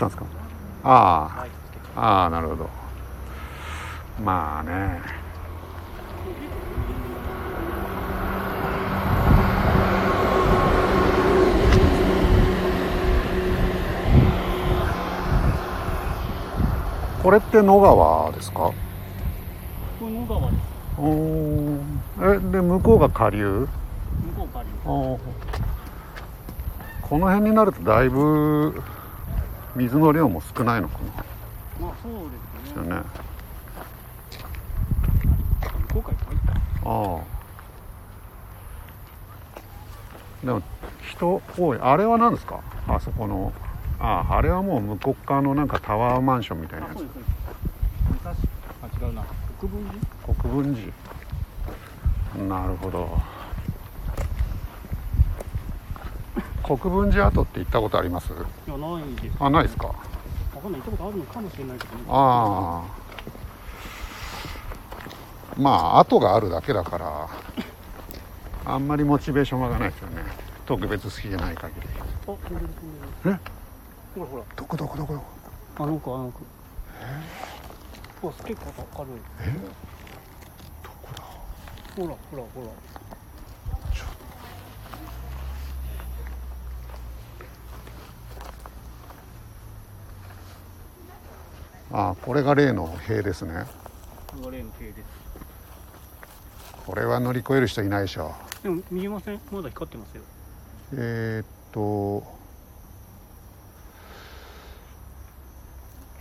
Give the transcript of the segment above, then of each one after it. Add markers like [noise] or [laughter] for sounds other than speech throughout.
したんですか？ああ。ああ。なるほど。まあね。これって野川ですか？これ野川です。おー。えで向こうが下流？向こうからあー。この辺になるとだいぶ水の量も少ないのかまあそうですねなよね。向こうから行ったああ。でも人多い。あれは何ですか？あそこの。あああれはもう向こう側のなんかタワーマンションみたいなやつ。あ違うな。国分寺？国分寺。なるほど国分寺跡って行ったことあります？いやないです。あないですか？わかんない。行ったことあるのかもしれないけどね。ああ。まあ跡があるだけだからあんまりモチベーションがないですよね。特別好きじゃない限り。あ飛んでる飛んでるほらほら。どこどこどこどこ？あの子あの子。うわ結構明るいえどこだほらほらほらああこれが例の塀ですね。これが例の系です。これは乗り越える人いないでしょでも見えませんまだ光ってますよ。えー、っと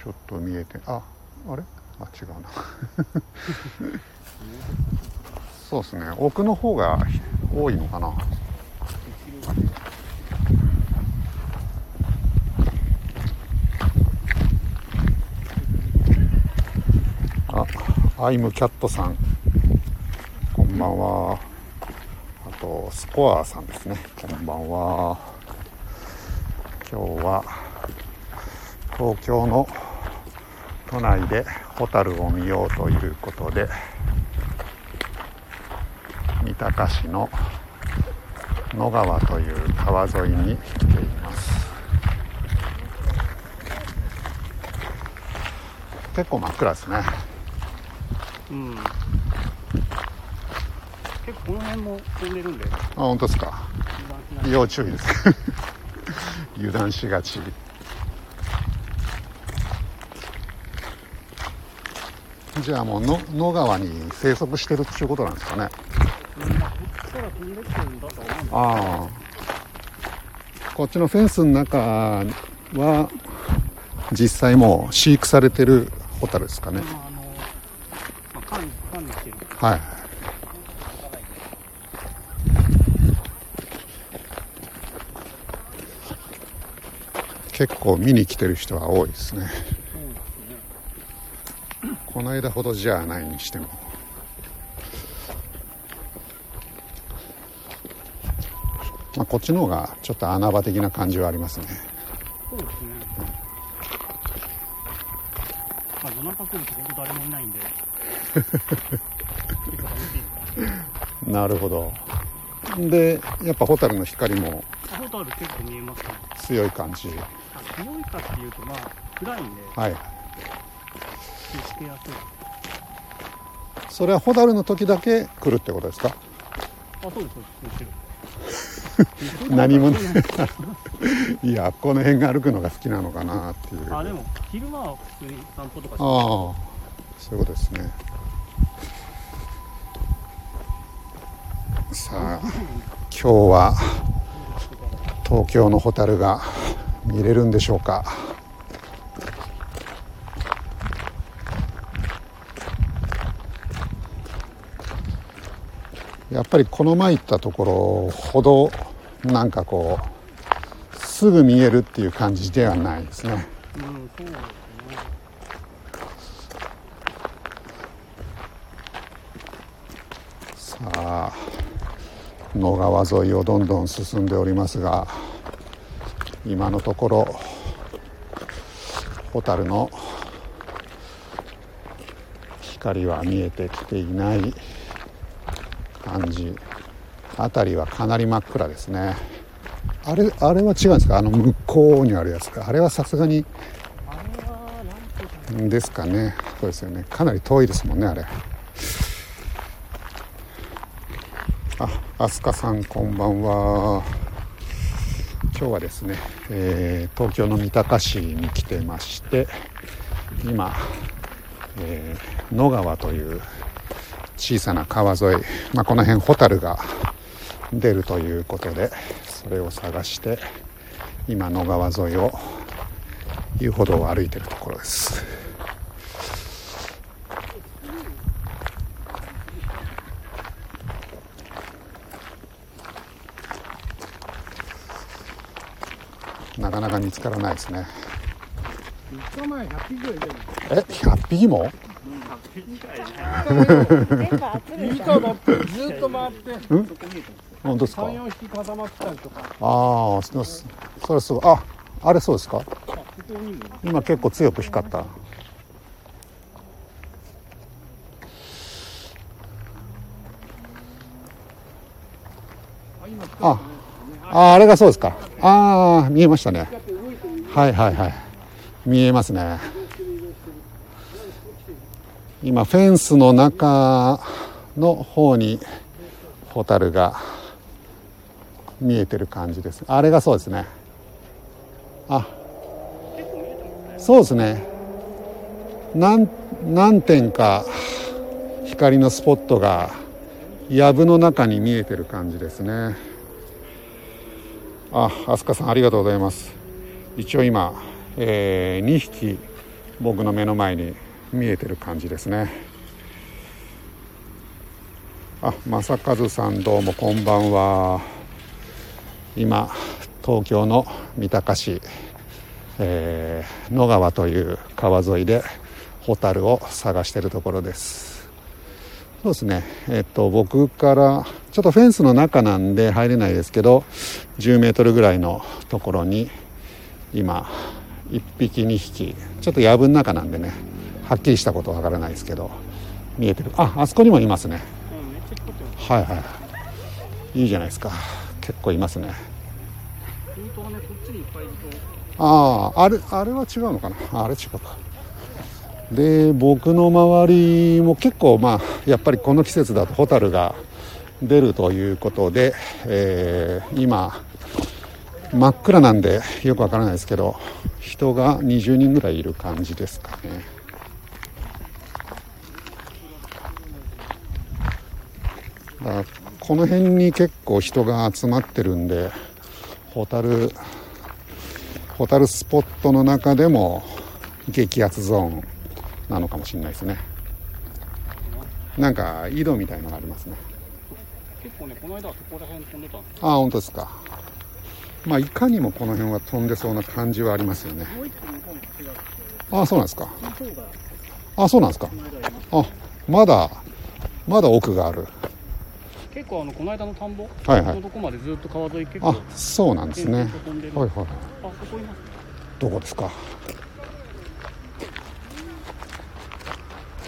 ちょっと見えてああれ？あ違うな。[laughs] そうですね。奥の方が多いのかなアイムキャットさん。こんばんは。あとスコアさんですね。こんばんは。今日は東京の都内でホタルを見ようということで三鷹市の野川という川沿いに来ています。結構真っ暗ですね。うん。結構この辺も飛んでるんで。あ本当ですか。要注意です。[laughs] 油断しがち。じゃあもうの野川に生息してるっていうことなんですかね。ああこっちのフェンスの中は実際もう飼育されてるホタルですかねけどまああのまあ管理管理してるはい。結構見に来てる人は多いですね。この間ほどじゃないにしても。まあ、こっちの方がちょっと穴場的な感じはありますね。中来ると本当誰もいないんでなるほどでやっぱホタルの光もホタル結構見えますね強い感じ強いかっていうとまあ暗いんではい見つけやすいそれはホタルの時だけ来るってことですかあそうですそうですもちろん [laughs] 何もねね [laughs] いやこの辺が歩くのが好きなのかなっていう。あでも昼間は普通に散歩とかしてああそういうことですね。さあ今日は東京のホタルが見れるんでしょうか。やっぱりこの前行ったところほどなんかこうすぐ見えるっていう感じではないですね。さあ野川沿いをどんどん進んでおりますが今のところホタルの光は見えてきていない感じ。辺りはかなり真っ暗ですね。あれあれは違うんですか？あの向こうにあるやつか。あれはさすがにですかね。そうですよね。かなり遠いですもんねあれ。あ飛鳥さんこんばんは。今日はですね、えー東京の三鷹市に来てまして今、えー野川という小さな川沿い、まあ、この辺ホタルが出るということでそれを探して今野川沿いを遊歩道を歩いてるところです。なかなか見つからないですね。3日前100匹ぐらいい。たよえ100匹もずっと回って本当ですか？34匹固まってたりとか。ああそそれすごい。ああれそうですか？今結構強く光った。あああれがそうですか。ああ見えましたね。はいはいはい。見えますね。今フェンスの中の方にホタルが見えてる感じですあれがそうですねあそうですね何何点か光のスポットが藪の中に見えてる感じですねあ、飛鳥さんありがとうございます。一応今、え2匹僕の目の前に見えてる感じですね。あ、正和さんどうもこんばんは。今東京の三鷹市、えー野川という川沿いでホタルを探しているところです。そうですね、えっと、僕からちょっとフェンスの中なんで入れないですけど10メートルぐらいのところに今1匹2匹ちょっと藪の中なんでねはっきりしたことはわからないですけど見えてる。ああそこにもいますね。はいはい。いいじゃないですか結構いますね。あああれあれは違うのかな？ああれ違うか。で僕の周りも結構まあやっぱりこの季節だとホタルが出るということで、えー今真っ暗なんでよくわからないですけど人が20人ぐらいいる感じですかね。だこの辺に結構人が集まってるんでホタルホタルスポットの中でも激アツゾーンなのかもしれないですね。なんか井戸みたいのがありますね。結構ねこの間はそこら辺飛んでたんですああ本当ですか。まあいかにもこの辺は飛んでそうな感じはありますよね。ああそうなんですか。この方があそうなんですか。あまだまだ奥がある結構あのこの間の田んぼはいはい。のとこまでずっと川沿い結構あそうなんですね。点々と飛んでる。はいはいあそこいます。どこですか？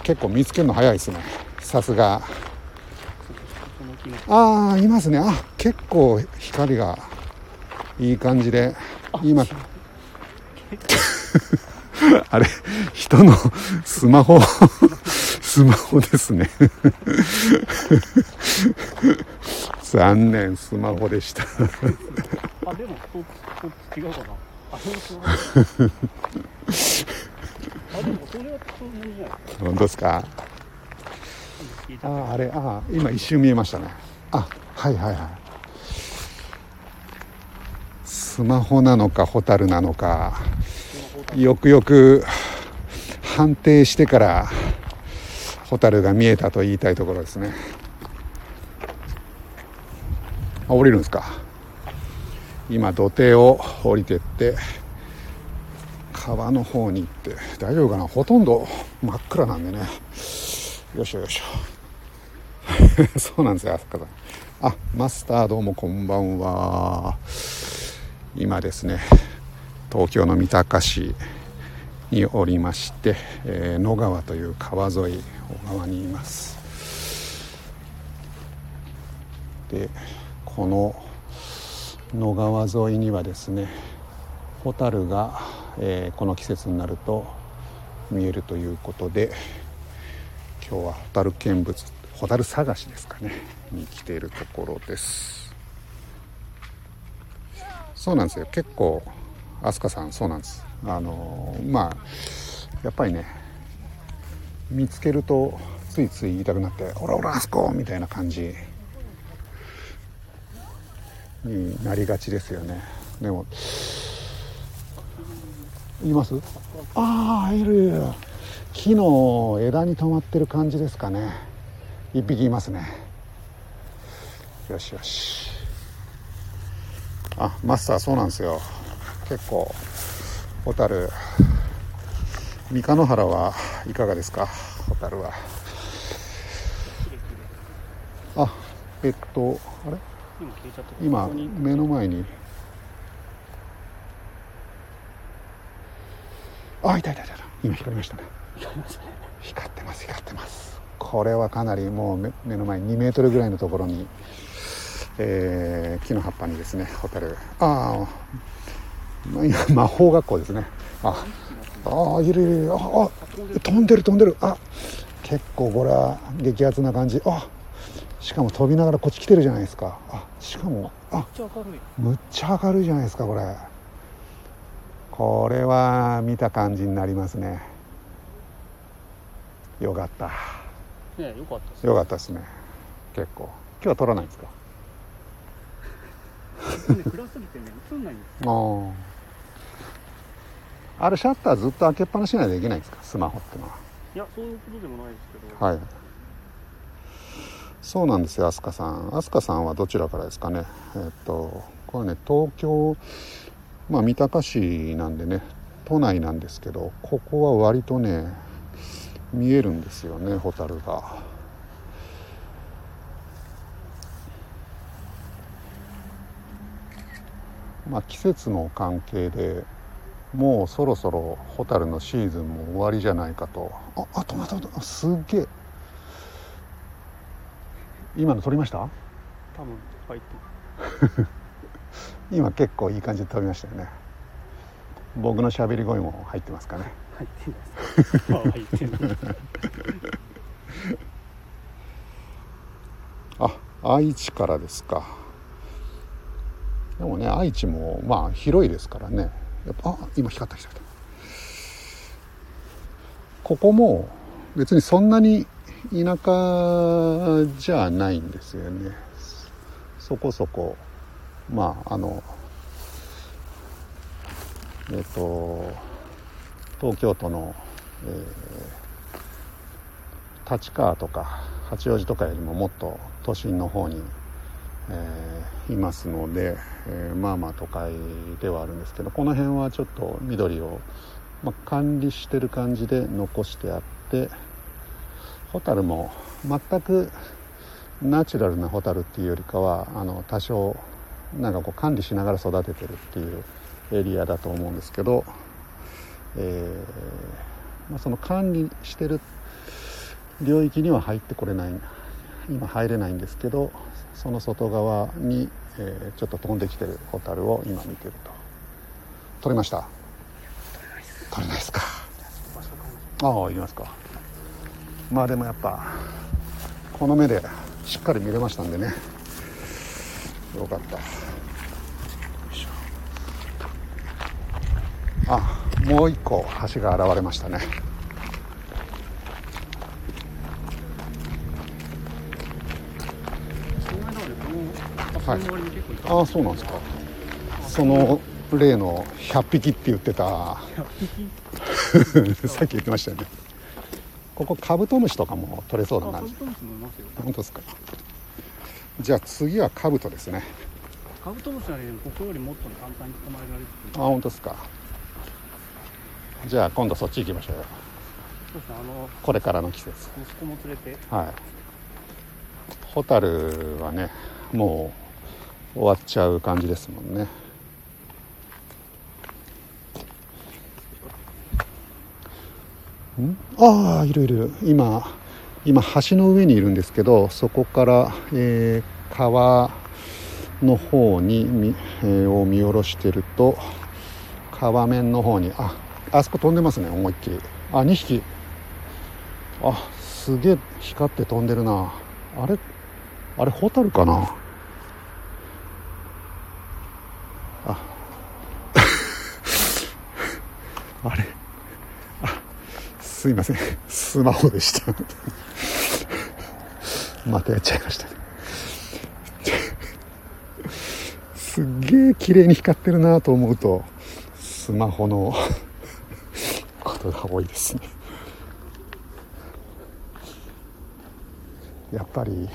結構見つけるの早いですね。さすが。ああいますね。あ結構光がいい感じで今 [laughs] あれ人のスマホスマホですね [laughs] 残念スマホでした。あでもそそっち違うかな。あそうあでもそれはそうじゃない本当ですか？あああれああ今一瞬見えましたね。あはいはいはい。スマホなのかホタルなのかよくよく判定してからホタルが見えたと言いたいところですね。あ降りるんですか今土手を降りてって川の方に行って大丈夫かなほとんど真っ暗なんでねよいしょよいしょ [laughs] そうなんですよ、飛鳥さん。あ、マスターどうもこんばんは。今ですね、東京の三鷹市におりまして、えー野川という川沿い、小川にいます。で、この野川沿いにはですねホタルが、えーこの季節になると見えるということで今日はホタル見物ホタル探しですかねに来ているところです。そうなんですよ。結構飛鳥さんそうなんです。あのまあやっぱりね見つけるとついつい言いたくなって「オラオラあそこ!」みたいな感じ。になりがちですよね。でもいます？ああいる。木の枝に止まってる感じですかね。一匹いますね。よしよし。あマスターそうなんですよ。結構ホタル。三日野原はいかがですか？ホタルは。あえっとあれ？今目の前に。あいたいたいた今光りましたね。光りましたね。光ってます光ってます。これはかなりもう目目の前2メートルぐらいのところに、えー木の葉っぱにですねホタルああ魔法学校ですね。あああいるいるいる。ああ飛んでる飛んでる。あ結構これは激アツな感じ。あしかも飛びながらこっち来てるじゃないですか。あしかもあめっちゃ明るいむっちゃ明るいじゃないですかこれ。これは見た感じになりますね。よかった。ねよかったです。よかったですね。結構。今日は撮らないんですか？ね暗すぎてね映んないんですあああれシャッターずっと開けっぱなしにはできないんですか？スマホってのは。いやそういうことでもないですけど。はいそうなんですよ飛鳥さん。飛鳥さんはどちらからですかね。えっとこれね東京まあ三鷹市なんでね都内なんですけどここは割とね見えるんですよねホタルが。まあ季節の関係でもうそろそろホタルのシーズンも終わりじゃないかと。ああ止まった止まった。すげえ。今の撮りました？多分入って今結構いい感じで撮りましたよね。僕の喋り声も入ってますかね。入ってないです。[laughs] あ愛知からですか。でもね愛知もまあ広いですからね。やっぱあ今光った光った。ここも別にそんなに田舎じゃないんですよね。そこそこ。まああのえっ、と東京都の、えー立川とか八王子とかよりももっと都心の方に、えーいますので、えーまあまあ都会ではあるんですけどこの辺はちょっと緑を、まあ、管理してる感じで残してあってホタルも全くナチュラルなホタルっていうよりかはあの多少なんかこう管理しながら育ててるっていうエリアだと思うんですけど、えーまあ、その管理してる領域には入ってこれない今入れないんですけどその外側に、えーちょっと飛んできてるホタルを今見てると。撮れました。撮れないですか。ああいきますか。まあでもやっぱこの目でしっかり見れましたんでね。よかった。あもう一個橋が現れましたね。はい。ああそうなんですか。その例の100匹って言ってた。100匹？[laughs] さっき言ってましたよねここカブトムシとかも取れそうあだな。カブトムシもいますよ本当ですか。じゃあ次はカブトですね。カブトムシなりでもここよりもっと簡単に捕まえられるあ本当ですか。じゃあ今度そっち行きましょうよ。そうですねあのこれからの季節。息子も連れて。はい。ホタルはねもう終わっちゃう感じですもんねああいるいる。今今橋の上にいるんですけどそこから、えー川の方に、えーを見下ろしてると川面の方にああそこ飛んでますね思いっきり。あ2匹。あすげえ光って飛んでるな。あれあれホタルかな？あ。[laughs] あれ？すいません。スマホでした。またやっちゃいましたね。すっげえ綺麗に光ってるなと思うとスマホのことが多いですね。やっぱり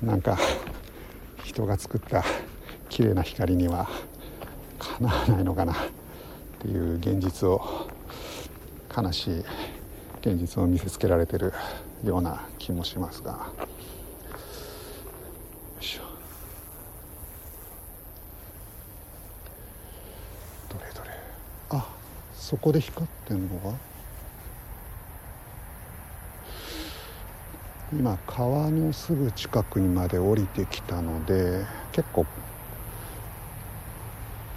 なんか人が作った綺麗な光にはかなわないのかなっていう現実を悲しい現実を見せつけられてるような気もしますが。どれどれ。あそこで光ってんのが今川のすぐ近くにまで降りてきたので結構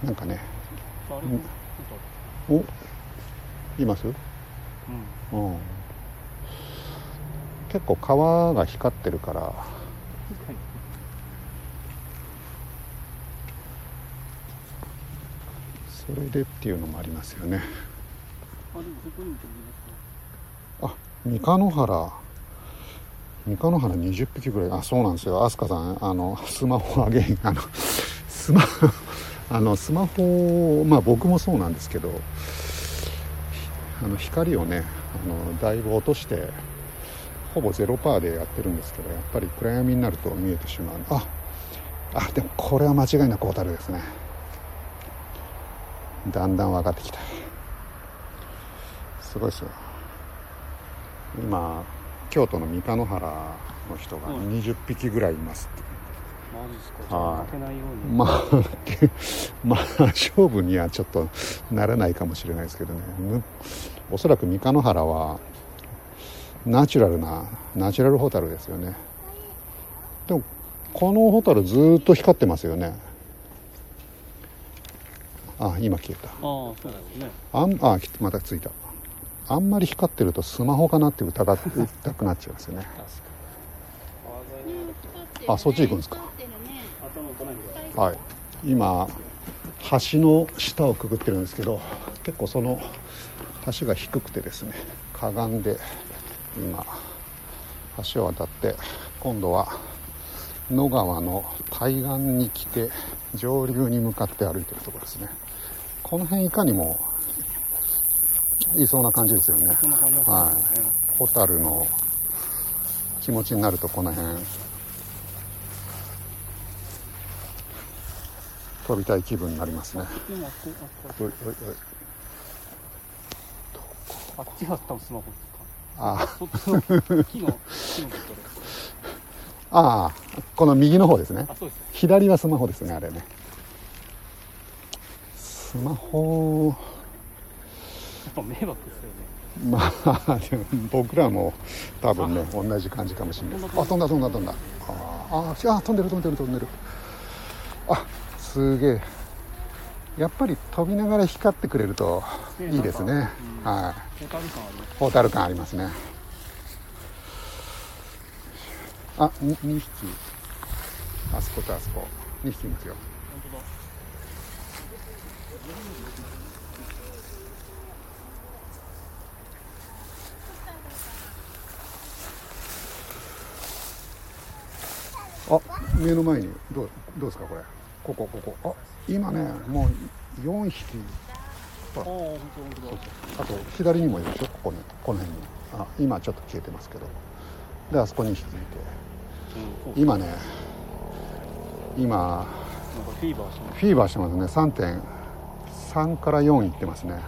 なんかねお？います？うん。うん。結構川が光ってるから。それでっていうのもありますよね。あ三日野原。三日野原20匹ぐらい。あそうなんですよ。飛鳥さんあのスマホあげんあのスマ [laughs] あのスマホまあ僕もそうなんですけどあの光をねあのだいぶ落としてほぼゼロパーでやってるんですけどやっぱり暗闇になると見えてしまう。ああでもこれは間違いなく小樽ですね。だんだん分かってきた。すごいですよ。今京都の三日野原の人がうん20匹ぐらいいますって、はい。負けないように。まあで [laughs] まあ勝負にはちょっとならないかもしれないですけどね。むおそらく三日野原はナチュラルなナチュラルホタルですよね。でもこのホタルずーっと光ってますよね。あ今消えた。ああそうですね。あんあきまたついた。あんまり光ってるとスマホかなって疑ったくなっちゃいますよね。あそっち行くんですか？はい。今橋の下をくぐってるんですけど結構その橋が低くてですねかがんで今橋を渡って今度は野川の対岸に来て上流に向かって歩いてるところですね。この辺いかにもいそうな感じですよね。そんな感じはい。ホタルの気持ちになるとこの辺飛びたい気分になりますね。ああこおいおいおいあっちが多分スマホですかあそっちの木の木のところああこの右の方ですねあそうですね左はスマホですねあれねスマホやっぱ迷惑ですよねまあでも僕らも多分ね同じ感じかもしれないあ飛んだ飛んだ飛んだああ飛んでる飛んでる飛んでるあすげえ。やっぱり飛びながら光ってくれるといいですね。ねなんはい。ホタル感ありますホタル感ありますね。あに2匹。あそことあそこ。2匹いますよ。あ目の前に。どうどうですかこれここここ。あ今ねもう4匹。ああ本当本当だ。あと左にもいるでしょ？ここに。この辺に。あ今ちょっと消えてますけど。であそこに2匹いて。今ね今なんかフィーバーしてますフィーバーしてますね。3.3から4いってますね。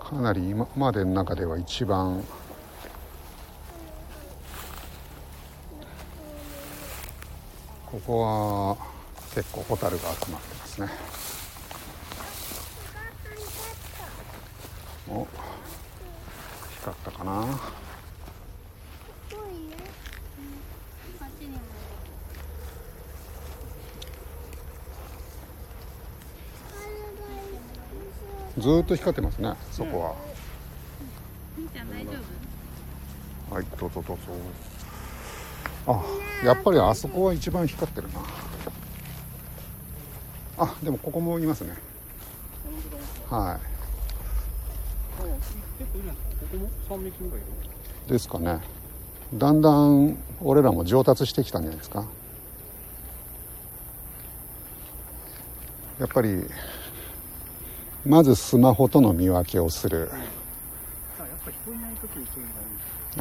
かなり今までの中では一番ここは結構ホタルが集まってますね。お光ったかな？ずっと光ってますねそこは、うん、はいどうぞどうぞ。あやっぱりあそこは一番光ってるな。あでもここもいますね。はい。ですかここも3匹ぐらいいるいですかね。だんだん俺らも上達してきたんじゃないですか。やっぱりまずスマホとの見分けをする。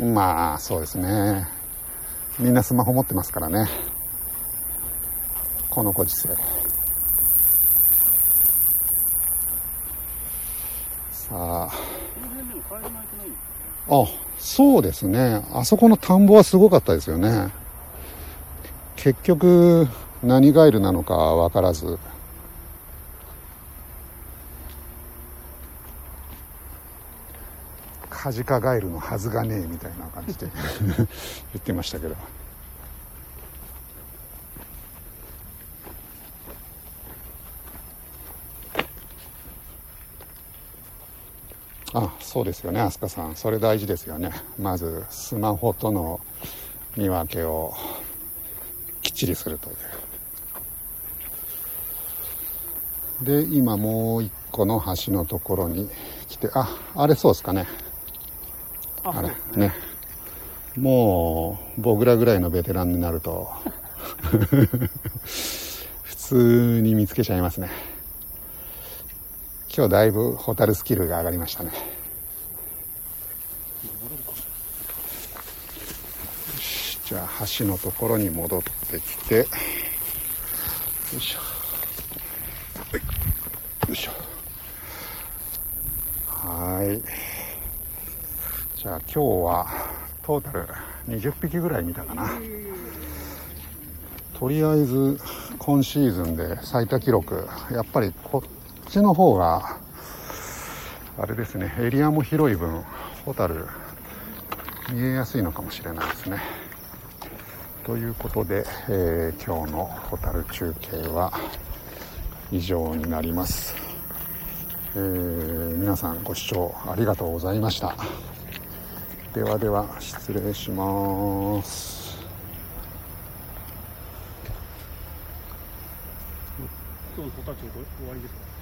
まあそうですねみんなスマホ持ってますからね。このご時世。さあ。あそうですね。あそこの田んぼはすごかったですよね。結局何ガエルなのか分からず。カジカガエルのはずがねえみたいな感じで [laughs] 言ってましたけど。あそうですよね飛鳥さん。それ大事ですよね。まずスマホとの見分けをきっちりするという。で今もう一個の橋のところに来てああれそうですかね。あれね。もう僕らぐらいのベテランになると。[laughs] 普通に見つけちゃいますね。今日だいぶホタルスキルが上がりましたね。よしじゃあ橋のところに戻ってきて。よいしょ。よいしょ。はい。じゃあ今日はトータル20匹ぐらい見たかな。とりあえず今シーズンで最多記録やっぱりこっちの方があれですねエリアも広い分ホタル見えやすいのかもしれないですね。ということで、えー今日のホタル中継は以上になります、えー皆さんご視聴ありがとうございました。ではでは失礼します。今日の子たち終わりですか？